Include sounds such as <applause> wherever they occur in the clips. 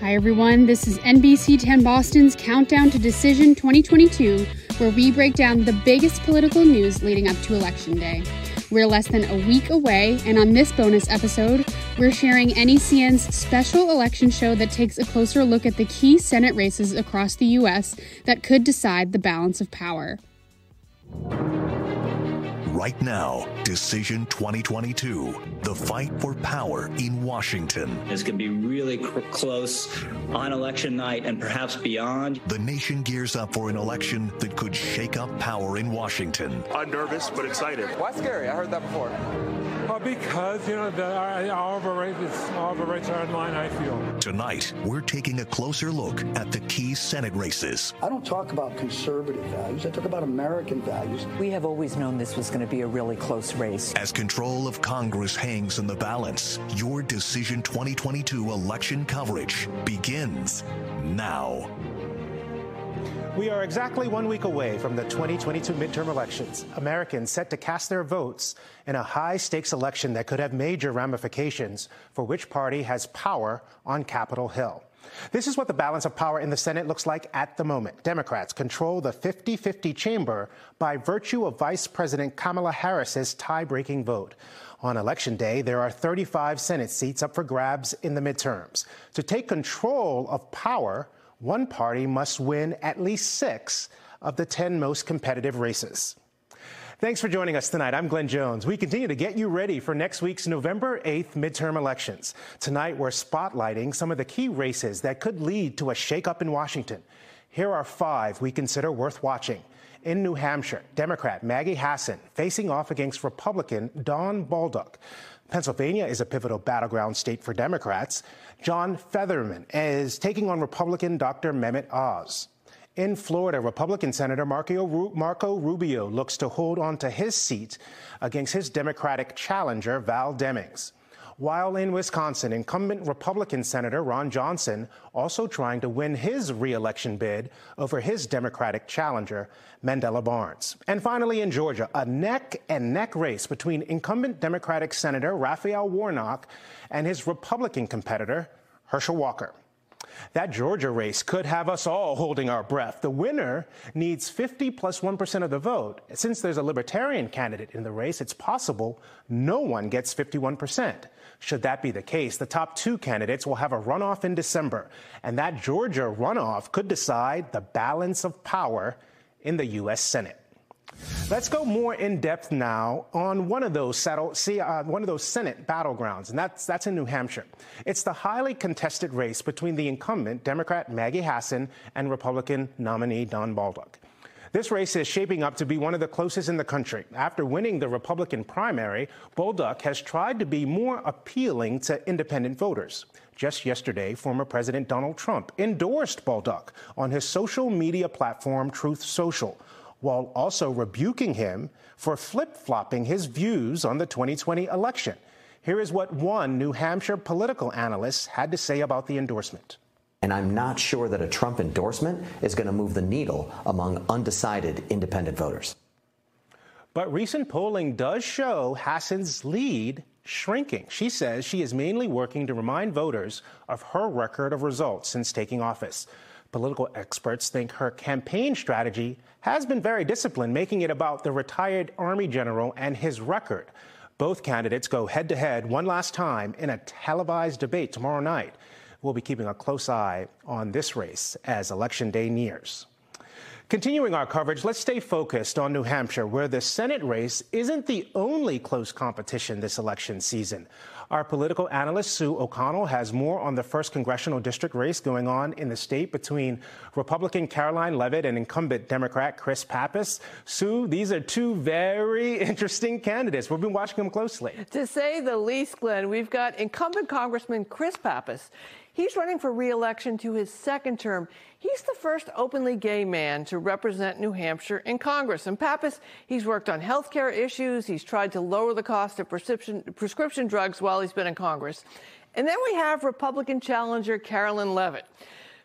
Hi, everyone. This is NBC 10 Boston's Countdown to Decision 2022, where we break down the biggest political news leading up to Election Day. We're less than a week away, and on this bonus episode, we're sharing NECN's special election show that takes a closer look at the key Senate races across the U.S. that could decide the balance of power. Right now, Decision 2022, the fight for power in Washington. It's going to be really cr- close on election night and perhaps beyond. The nation gears up for an election that could shake up power in Washington. I'm nervous, but excited. Why scary? I heard that before. Well, because, you know, the, all, of our rights, all of our rights are in line, I feel. Tonight, we're taking a closer look at the key Senate races. I don't talk about conservative values. I talk about American values. We have always known this was going to be a really close race. As control of Congress hangs in the balance, your Decision 2022 election coverage begins now. We are exactly one week away from the 2022 midterm elections. Americans set to cast their votes in a high stakes election that could have major ramifications for which party has power on Capitol Hill. This is what the balance of power in the Senate looks like at the moment. Democrats control the 50 50 chamber by virtue of Vice President Kamala Harris's tie breaking vote. On election day, there are 35 Senate seats up for grabs in the midterms. To take control of power, one party must win at least six of the 10 most competitive races. Thanks for joining us tonight. I'm Glenn Jones. We continue to get you ready for next week's November 8th midterm elections. Tonight, we're spotlighting some of the key races that could lead to a shakeup in Washington. Here are five we consider worth watching. In New Hampshire, Democrat Maggie Hassan facing off against Republican Don Bolduc. Pennsylvania is a pivotal battleground state for Democrats. John Fetterman is taking on Republican Dr. Mehmet Oz. In Florida, Republican Senator Marco Rubio looks to hold on to his seat against his Democratic challenger, Val Demings. While in Wisconsin, incumbent Republican Senator Ron Johnson also trying to win his reelection bid over his Democratic challenger, Mandela Barnes. And finally, in Georgia, a neck and neck race between incumbent Democratic Senator Raphael Warnock and his Republican competitor, Herschel Walker. That Georgia race could have us all holding our breath. The winner needs 50 plus 1 of the vote. Since there's a libertarian candidate in the race, it's possible no one gets 51%. Should that be the case, the top two candidates will have a runoff in December, and that Georgia runoff could decide the balance of power in the U.S. Senate. Let's go more in depth now on one of those settle, see, uh, one of those Senate battlegrounds, and that's that's in New Hampshire. It's the highly contested race between the incumbent Democrat Maggie Hassan and Republican nominee Don Bolduc. This race is shaping up to be one of the closest in the country. After winning the Republican primary, Bolduc has tried to be more appealing to independent voters. Just yesterday, former President Donald Trump endorsed Bolduc on his social media platform Truth Social while also rebuking him for flip flopping his views on the 2020 election. Here is what one New Hampshire political analyst had to say about the endorsement. And I'm not sure that a Trump endorsement is going to move the needle among undecided independent voters. But recent polling does show Hassan's lead shrinking. She says she is mainly working to remind voters of her record of results since taking office. Political experts think her campaign strategy has been very disciplined, making it about the retired Army general and his record. Both candidates go head to head one last time in a televised debate tomorrow night. We'll be keeping a close eye on this race as Election Day nears. Continuing our coverage, let's stay focused on New Hampshire, where the Senate race isn't the only close competition this election season. Our political analyst, Sue O'Connell, has more on the first congressional district race going on in the state between Republican Karoline Leavitt and incumbent Democrat Chris Pappas. Sue, these are two very <laughs> interesting candidates. We've been watching them closely. To say the least, Glenn, we've got incumbent Congressman Chris Pappas. He's running for reelection to his second term. He's the first openly gay man to represent New Hampshire in Congress. And Pappas, he's worked on health care issues. He's tried to lower the cost of prescription, prescription drugs while he's been in Congress. And then we have Republican challenger Karoline Leavitt.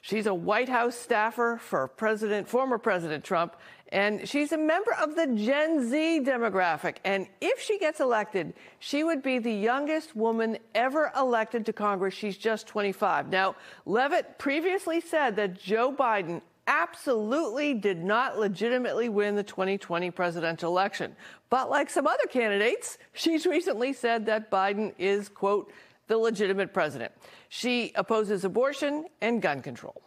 She's a White House staffer for President, former President Trump, And she's a member of the Gen Z demographic. And if she gets elected, she would be the youngest woman ever elected to Congress. She's just 25. Now, Leavitt previously said that Joe Biden absolutely did not legitimately win the 2020 presidential election. But like some other candidates, she's recently said that Biden is, quote, the legitimate president. She opposes abortion and gun control.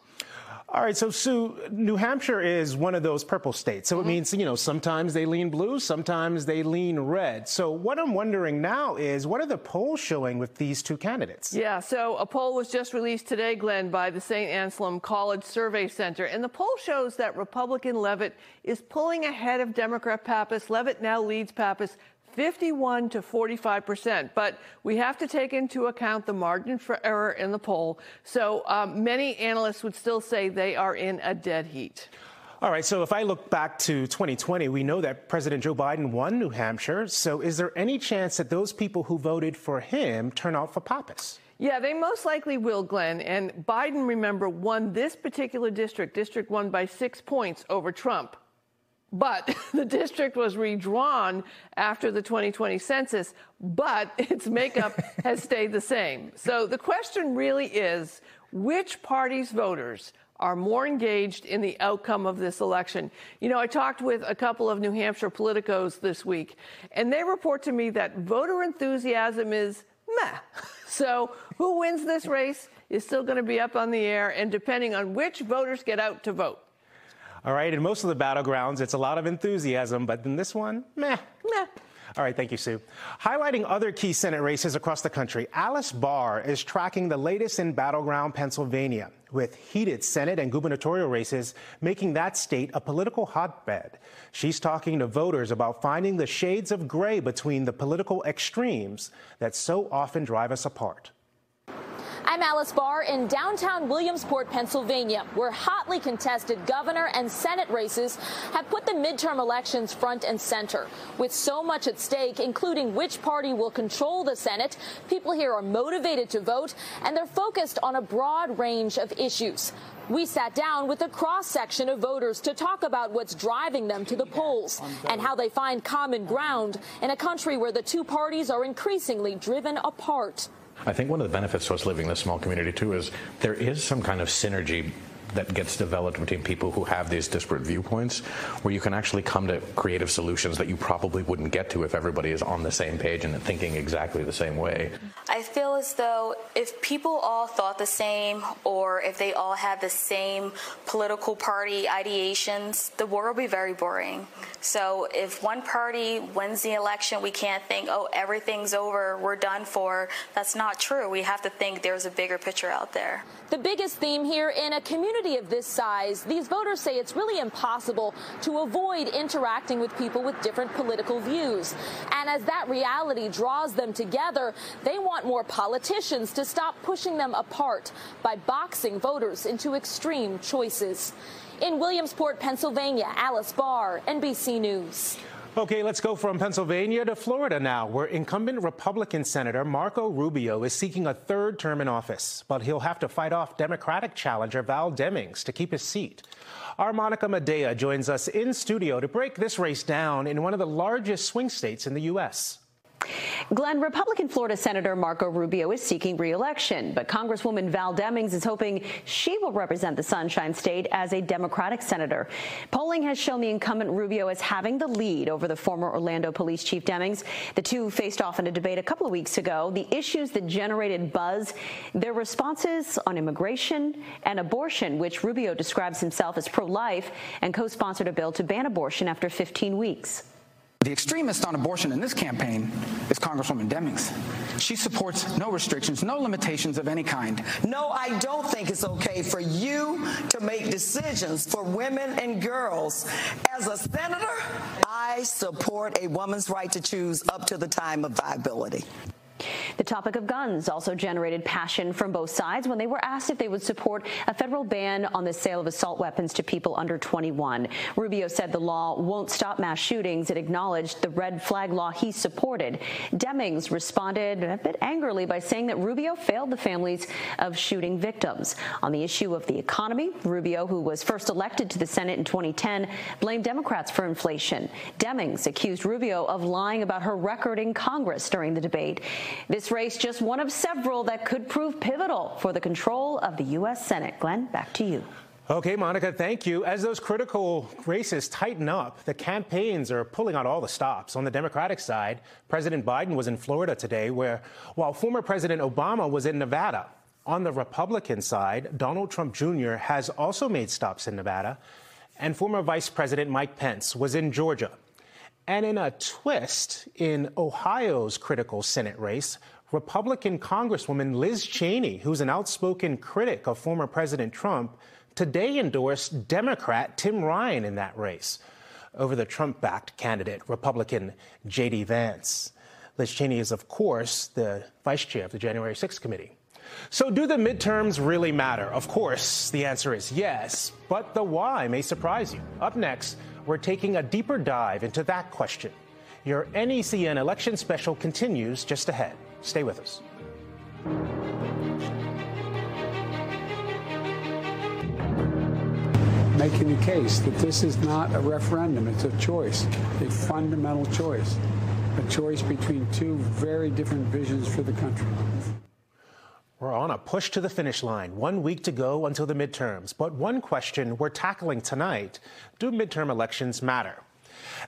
All right, so Sue, New Hampshire is one of those purple states. So mm-hmm. it means, you know, sometimes they lean blue, sometimes they lean red. So what I'm wondering now is what are the polls showing with these two candidates? Yeah, so a poll was just released today, Glenn, by the St. Anselm College Survey Center. And the poll shows that Republican Leavitt is pulling ahead of Democrat Pappas. Leavitt now leads Pappas 51 to 45 percent. But we have to take into account the margin for error in the poll. So um, many analysts would still say they are in a dead heat. All right, so if I look back to 2020, we know that President Joe Biden won New Hampshire. So is there any chance that those people who voted for him turn out for Pappas? Yeah, they most likely will, Glenn. And Biden, remember, won this particular district, District 1, by six points over Trump. But <laughs> the district was redrawn after the 2020 census, but <laughs> its makeup has stayed the same. So the question really is which party's voters are more engaged in the outcome of this election. You know, I talked with a couple of New Hampshire politicos this week, and they report to me that voter enthusiasm is meh. <laughs> So who wins this race is still going to be up on the air, and depending on which voters get out to vote. All right, in most of the battlegrounds, it's a lot of enthusiasm, but in this one, meh. Meh. All right, thank you, Sue. Highlighting other key Senate races across the country, Alice Barr is tracking the latest in battleground Pennsylvania, with heated Senate and gubernatorial races making that state a political hotbed. She's talking to voters about finding the shades of gray between the political extremes that so often drive us apart. I'm Alice Barr in downtown Williamsport, Pennsylvania, where hotly contested governor and Senate races have put the midterm elections front and center. With so much at stake, including which party will control the Senate, people here are motivated to vote, and they're focused on a broad range of issues. We sat down with a cross section of voters to talk about what's driving them to the polls and how they find common ground in a country where the two parties are increasingly driven apart. I think one of the benefits to us living in this small community too is there is some kind of synergy that gets developed between people who have these disparate viewpoints, where you can actually come to creative solutions that you probably wouldn't get to if everybody is on the same page and thinking exactly the same way. I feel as though if people all thought the same, or if they all had the same political party ideations, the war would be very boring. So if one party wins the election, we can't think, oh, everything's over, we're done for. That's not true. We have to think there's a bigger picture out there. The biggest theme here in a community of this size, these voters say it's really impossible to avoid interacting with people with different political views. And as that reality draws them together, they want more politicians to stop pushing them apart by boxing voters into extreme choices. In Williamsport, Pennsylvania, Alice Barr, NBC News. Okay, let's go from Pennsylvania to Florida now, where incumbent Republican Senator Marco Rubio is seeking a third term in office, but he'll have to fight off Democratic challenger Val Demings to keep his seat. Our Monica Medea joins us in studio to break this race down in one of the largest swing states in the U.S. Glenn, Republican Florida Senator Marco Rubio is seeking reelection, but Congresswoman Val Demings is hoping she will represent the Sunshine State as a Democratic senator. Polling has shown the incumbent Rubio as having the lead over the former Orlando Police Chief Demings. The two faced off in a debate a couple of weeks ago. The issues that generated buzz, their responses on immigration and abortion, which Rubio describes himself as pro-life and co-sponsored a bill to ban abortion after 15 weeks. The extremist on abortion in this campaign is Congresswoman Demings. She supports no restrictions, no limitations of any kind. No, I don't think it's okay for you to make decisions for women and girls. As a senator, I support a woman's right to choose up to the time of viability. The topic of guns also generated passion from both sides when they were asked if they would support a federal ban on the sale of assault weapons to people under 21. Rubio said the law won't stop mass shootings. It acknowledged the red flag law he supported. Demings responded a bit angrily by saying that Rubio failed the families of shooting victims. On the issue of the economy, Rubio, who was first elected to the Senate in 2010, blamed Democrats for inflation. Demings accused Rubio of lying about her record in Congress during the debate. This race just one of several that could prove pivotal for the control of the U.S. Senate. Glenn, back to you. Okay, Monica, thank you. As those critical races tighten up, the campaigns are pulling out all the stops. On the Democratic side, President Biden was in Florida today, where while former President Obama was in Nevada. On the Republican side, Donald Trump Jr. has also made stops in Nevada, and former Vice President Mike Pence was in Georgia. And in a twist in Ohio's critical Senate race, Republican Congresswoman Liz Cheney, who's an outspoken critic of former President Trump, today endorsed Democrat Tim Ryan in that race over the Trump backed candidate, Republican J.D. Vance. Liz Cheney is, of course, the vice chair of the January 6th committee. So, do the midterms really matter? Of course, the answer is yes, but the why may surprise you. Up next, we're taking a deeper dive into that question. Your NECN election special continues just ahead. Stay with us. making the case that this is not a referendum, it's a choice, a fundamental choice, a choice between two very different visions for the country. We're on a push to the finish line, one week to go until the midterms. But one question we're tackling tonight do midterm elections matter?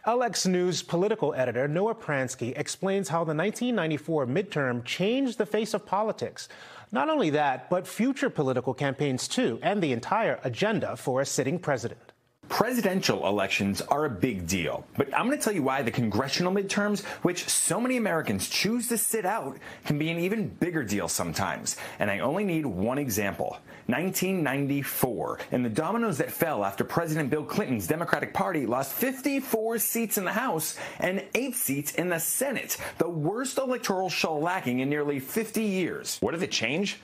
LX News political editor Noah Pransky explains how the 1994 midterm changed the face of politics. Not only that, but future political campaigns too, and the entire agenda for a sitting president. Presidential elections are a big deal, but I'm going to tell you why the congressional midterms, which so many Americans choose to sit out, can be an even bigger deal sometimes. And I only need one example 1994, and the dominoes that fell after President Bill Clinton's Democratic Party lost 54 seats in the House and 8 seats in the Senate, the worst electoral shellacking in nearly 50 years. What did it change?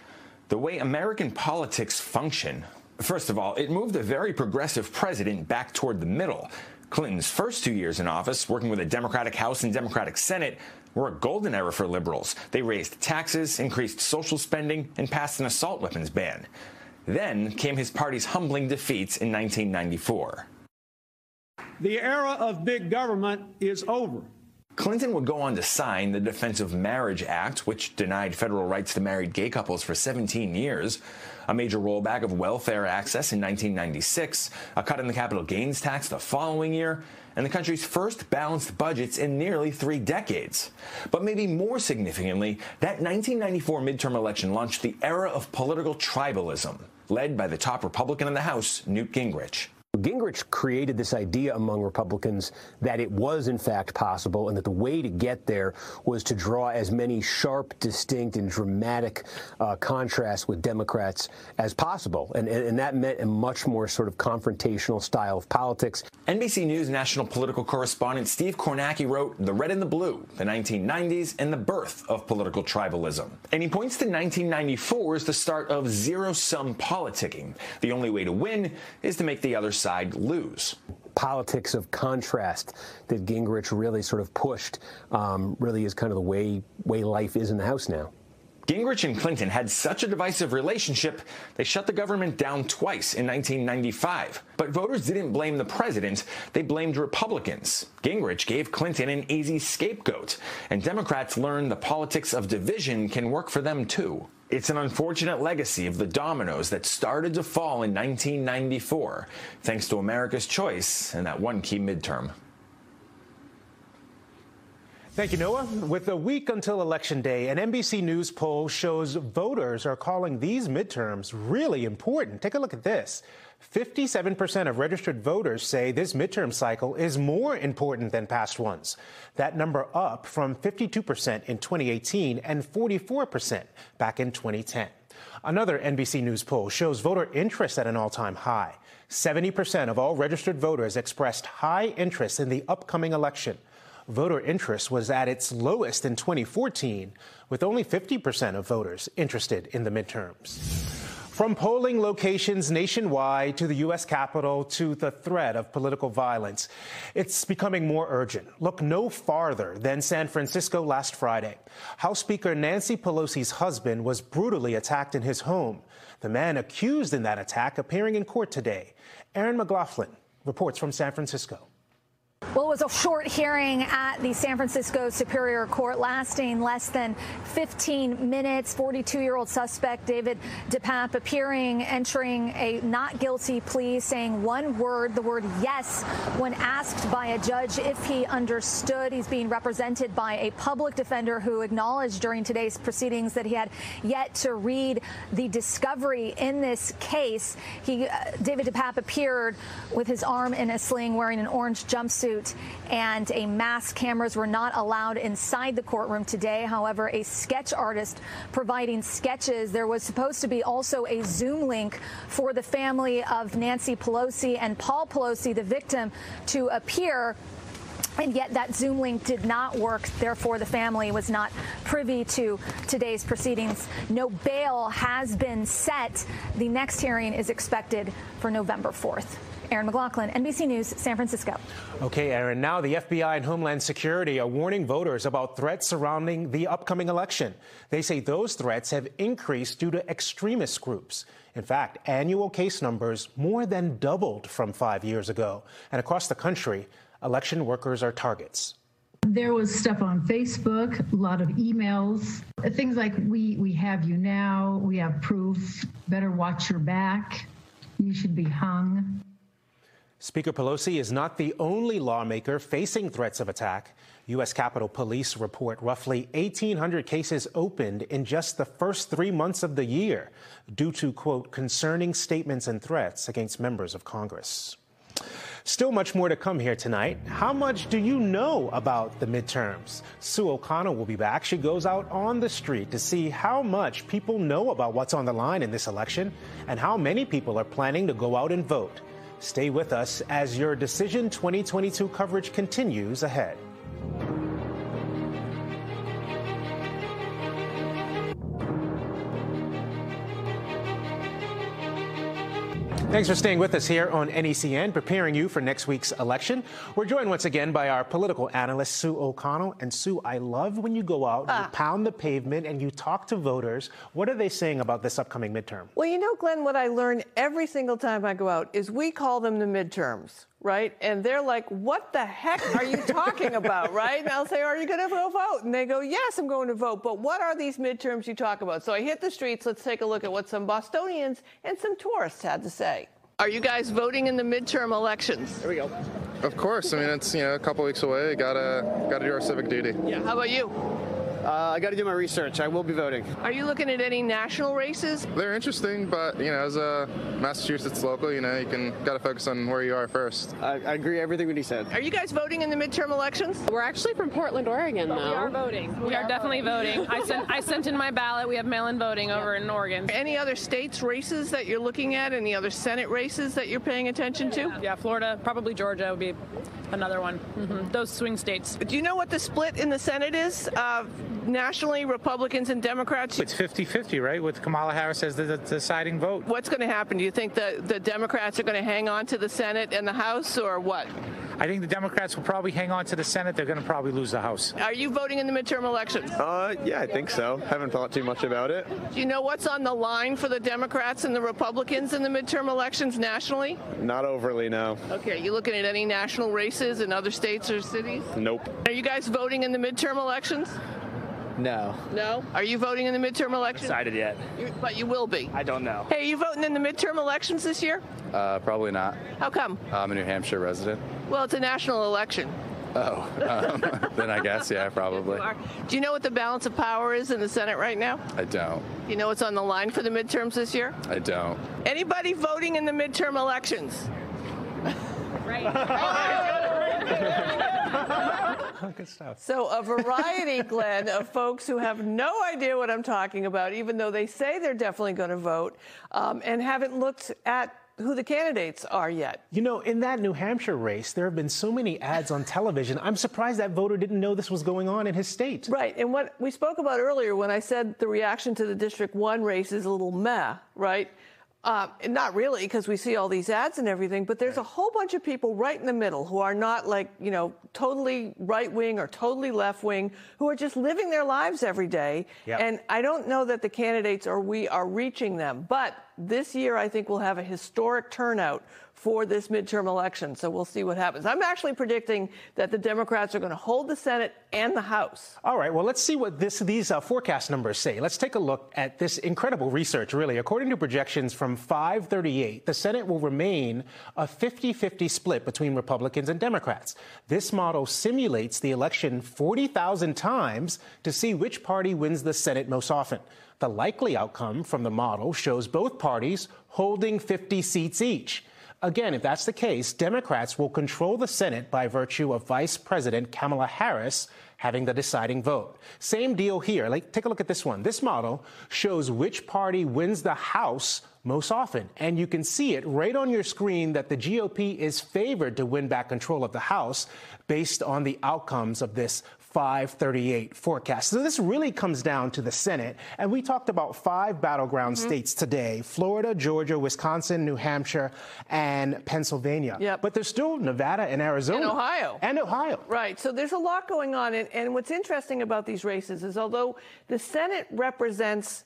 The way American politics function. First of all, it moved a very progressive president back toward the middle. Clinton's first two years in office, working with a Democratic House and Democratic Senate, were a golden era for liberals. They raised taxes, increased social spending, and passed an assault weapons ban. Then came his party's humbling defeats in 1994. The era of big government is over. Clinton would go on to sign the Defense of Marriage Act, which denied federal rights to married gay couples for 17 years a major rollback of welfare access in 1996, a cut in the capital gains tax the following year, and the country's first balanced budgets in nearly three decades. But maybe more significantly, that 1994 midterm election launched the era of political tribalism, led by the top Republican in the House, Newt Gingrich. Gingrich created this idea among Republicans that it was, in fact, possible and that the way to get there was to draw as many sharp, distinct, and dramatic uh, contrasts with Democrats as possible. And, and, and, that meant a much more sort of confrontational style of politics. NBC News national political correspondent Steve Kornacki wrote The Red and the Blue, the 1990s, and the birth of political tribalism. And he points to 1994 as the start of zero sum politicking. The only way to win is to make the other side lose. Politics of contrast that Gingrich really sort of pushed um, really is kind of the way way life is in the House now. Gingrich and Clinton had such a divisive relationship, they shut the government down twice in 1995. But voters didn't blame the president, they blamed Republicans. Gingrich gave Clinton an easy scapegoat, and Democrats learned the politics of division can work for them too. It's an unfortunate legacy of the dominoes that started to fall in 1994, thanks to America's choice and that one key midterm. Thank you, Noah. With a week until Election Day, an NBC News poll shows voters are calling these midterms really important. Take a look at this. 57% of registered voters say this midterm cycle is more important than past ones. That number up from 52% in 2018 and 44% back in 2010. Another NBC News poll shows voter interest at an all time high. 70% of all registered voters expressed high interest in the upcoming election. Voter interest was at its lowest in 2014, with only 50% of voters interested in the midterms. From polling locations nationwide to the U.S. Capitol to the threat of political violence, it's becoming more urgent. Look no farther than San Francisco last Friday. House Speaker Nancy Pelosi's husband was brutally attacked in his home. The man accused in that attack appearing in court today. Erin McLaughlin reports from San Francisco. Well, it was a short hearing at the San Francisco Superior Court lasting less than 15 minutes. 42 year old suspect David DePape appearing, entering a not guilty plea, saying one word, the word yes, when asked by a judge if he understood. He's being represented by a public defender who acknowledged during today's proceedings that he had yet to read the discovery in this case. He, uh, David DePape appeared with his arm in a sling, wearing an orange jumpsuit and a mask. Cameras were not allowed inside the courtroom today. However, a sketch artist providing sketches. There was supposed to be also a Zoom link for the family of Nancy Pelosi and Paul Pelosi, the victim, to appear. And yet that Zoom link did not work. Therefore, the family was not privy to today's proceedings. No bail has been set. The next hearing is expected for November 4th. Erin McLaughlin, NBC News, San Francisco. Okay, Erin, Now the FBI and Homeland Security are warning voters about threats surrounding the upcoming election. They say those threats have increased due to extremist groups. In fact, annual case numbers more than doubled from five years ago. And across the country, election workers are targets. There was stuff on Facebook, a lot of emails, things like we we have you now, we have proof, better watch your back, you should be hung. Speaker Pelosi is not the only lawmaker facing threats of attack. U.S. Capitol Police report roughly 1,800 cases opened in just the first three months of the year due to, quote, concerning statements and threats against members of Congress. Still much more to come here tonight. How much do you know about the midterms? Sue O'Connell will be back. She goes out on the street to see how much people know about what's on the line in this election and how many people are planning to go out and vote. Stay with us as your Decision 2022 coverage continues ahead. Thanks for staying with us here on NECN, preparing you for next week's election. We're joined once again by our political analyst, Sue O'Connell. And Sue, I love when you go out, you Ah. pound the pavement, and you talk to voters. What are they saying about this upcoming midterm? Well, you know, Glenn, what I learn every single time I go out is we call them the midterms, right? And they're like, what the heck are you talking about, <laughs> right? And I'll say, are you going to go vote? And they go, yes, I'm going to vote. But what are these midterms you talk about? So I hit the streets. Let's take a look at what some Bostonians and some tourists had to say. Are you guys voting in the midterm elections? Here we go. Of course. I mean, it's you know a couple weeks away. Gotta gotta do our civic duty. Yeah. How about you? Uh, I got to do my research. I will be voting. Are you looking at any national races? They're interesting, but you know, as a Massachusetts local, you know, you can gotta focus on where you are first. I, I agree everything that he said. Are you guys voting in the midterm elections? We're actually from Portland, Oregon, though. we are voting. We, are, definitely voting. I sent I sent in my ballot. We have mail-in voting over in Oregon. Any other states races that you're looking at? Any other Senate races that you're paying attention to? Yeah, Florida, probably Georgia would be another one. hmm Those swing states. Do you know what the split in the Senate is? Uh, nationally, Republicans and Democrats? It's 50 50, right? With Kamala Harris as the, the deciding vote. What's going to happen? Do you think the, the Democrats are going to hang on to the Senate and the House, or what? I think the Democrats will probably hang on to the Senate. They're going to probably lose the House. Are you voting in the midterm elections? Uh, yeah, I think so. Haven't thought too much about it. Do you know what's on the line for the Democrats and the Republicans in the midterm elections nationally? Not overly, no. Okay, you looking at any national races in other states or cities? Nope. Are you guys voting in the midterm elections? No. No. Are you voting in the midterm elections? Decided yet. You, but you will be. I don't know. Hey, are you voting in the midterm elections this year? Uh, probably not. How come? I'm a New Hampshire resident. Well, it's a national election. Oh, um, <laughs> then I guess, yeah, <laughs> probably. Do you know what the balance of power is in the Senate right now? I don't. Do you know what's on the line for the midterms this year? I don't. Anybody voting in the midterm elections? <laughs> <laughs> Good stuff. So, a variety, <laughs> Glenn, of folks who have no idea what I'm talking about, even though they say they're definitely going to vote, um, and haven't looked at who the candidates are yet. You know, in that New Hampshire race, there have been so many ads on television. I'm surprised that voter didn't know this was going on in his state. Right. And what we spoke about earlier when I said the reaction to the District 1 race is a little meh, right? Uh, not really, because we see all these ads and everything, but there's a whole bunch of people right in the middle who are not like, you know, totally right wing or totally left wing, who are just living their lives every day. Yep. And I don't know that the candidates or we are reaching them. But this year, I think we'll have a historic turnout for this midterm election. So we'll see what happens. I'm actually predicting that the Democrats are going to hold the Senate and the House. All right, well, let's see what this, these uh, forecast numbers say. Let's take a look at this incredible research, really. According to projections from 538, the Senate will remain a 50 50 split between Republicans and Democrats. This model simulates the election 40,000 times to see which party wins the Senate most often. The likely outcome from the model shows both parties holding 50 seats each. Again, if that's the case, Democrats will control the Senate by virtue of Vice President Kamala Harris having the deciding vote. Same deal here. Like, take a look at this one. This model shows which party wins the House most often. And you can see it right on your screen that the GOP is favored to win back control of the House based on the outcomes of this 538 forecast. So this really comes down to the Senate. And we talked about five battleground Mm-hmm. states today Florida, Georgia, Wisconsin, New Hampshire, and Pennsylvania. Yep. But there's still Nevada and Arizona. And Ohio. And Ohio. Right. So there's a lot going on. And, and what's interesting about these races is although the Senate represents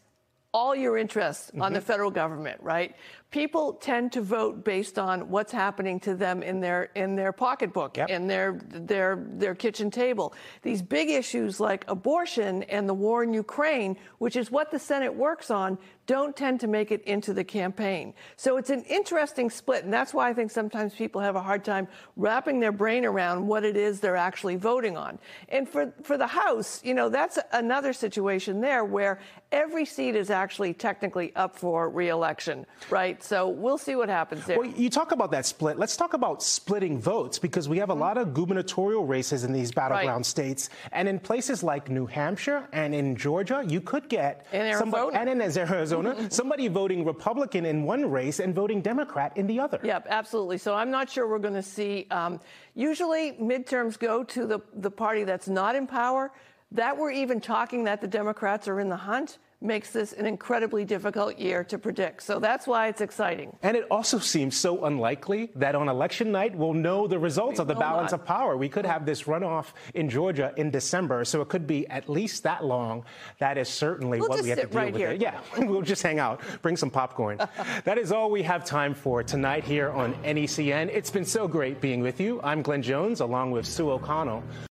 all your interests on the mm-hmm. federal government, right? People tend to vote based on what's happening to them in their in their pocketbook, in their their their kitchen table. These big issues like abortion and the war in Ukraine, which is what the Senate works on, don't tend to make it into the campaign. So it's an interesting split, and that's why I think sometimes people have a hard time wrapping their brain around what it is they're actually voting on. And for for the House, you know, that's another situation there where every seat is actually technically up for reelection, right? So we'll see what happens there. Well, you talk about that split. Let's talk about splitting votes because we have a Mm-hmm. lot of gubernatorial races in these battleground Right. states. And in places like New Hampshire and in Georgia, you could get And somebody, Arizona. and in Arizona, somebody voting Republican in one race and voting Democrat in the other. Yep, absolutely. So I'm not sure we're going to see. Um, usually, midterms go to the the party that's not in power. That we're even talking that the Democrats are in the hunt makes this an incredibly difficult year to predict. So that's why it's exciting. And it also seems so unlikely that on election night we'll know the results We of the balance not. of power. We could have this runoff in Georgia in December, so it could be at least that long. That is certainly We'll what we have to deal right with. here. Yeah, <laughs> we'll just hang out, bring some popcorn. <laughs> that is all we have time for tonight here on NECN. It's been so great being with you. I'm Glenn Jones, along with Sue O'Connell.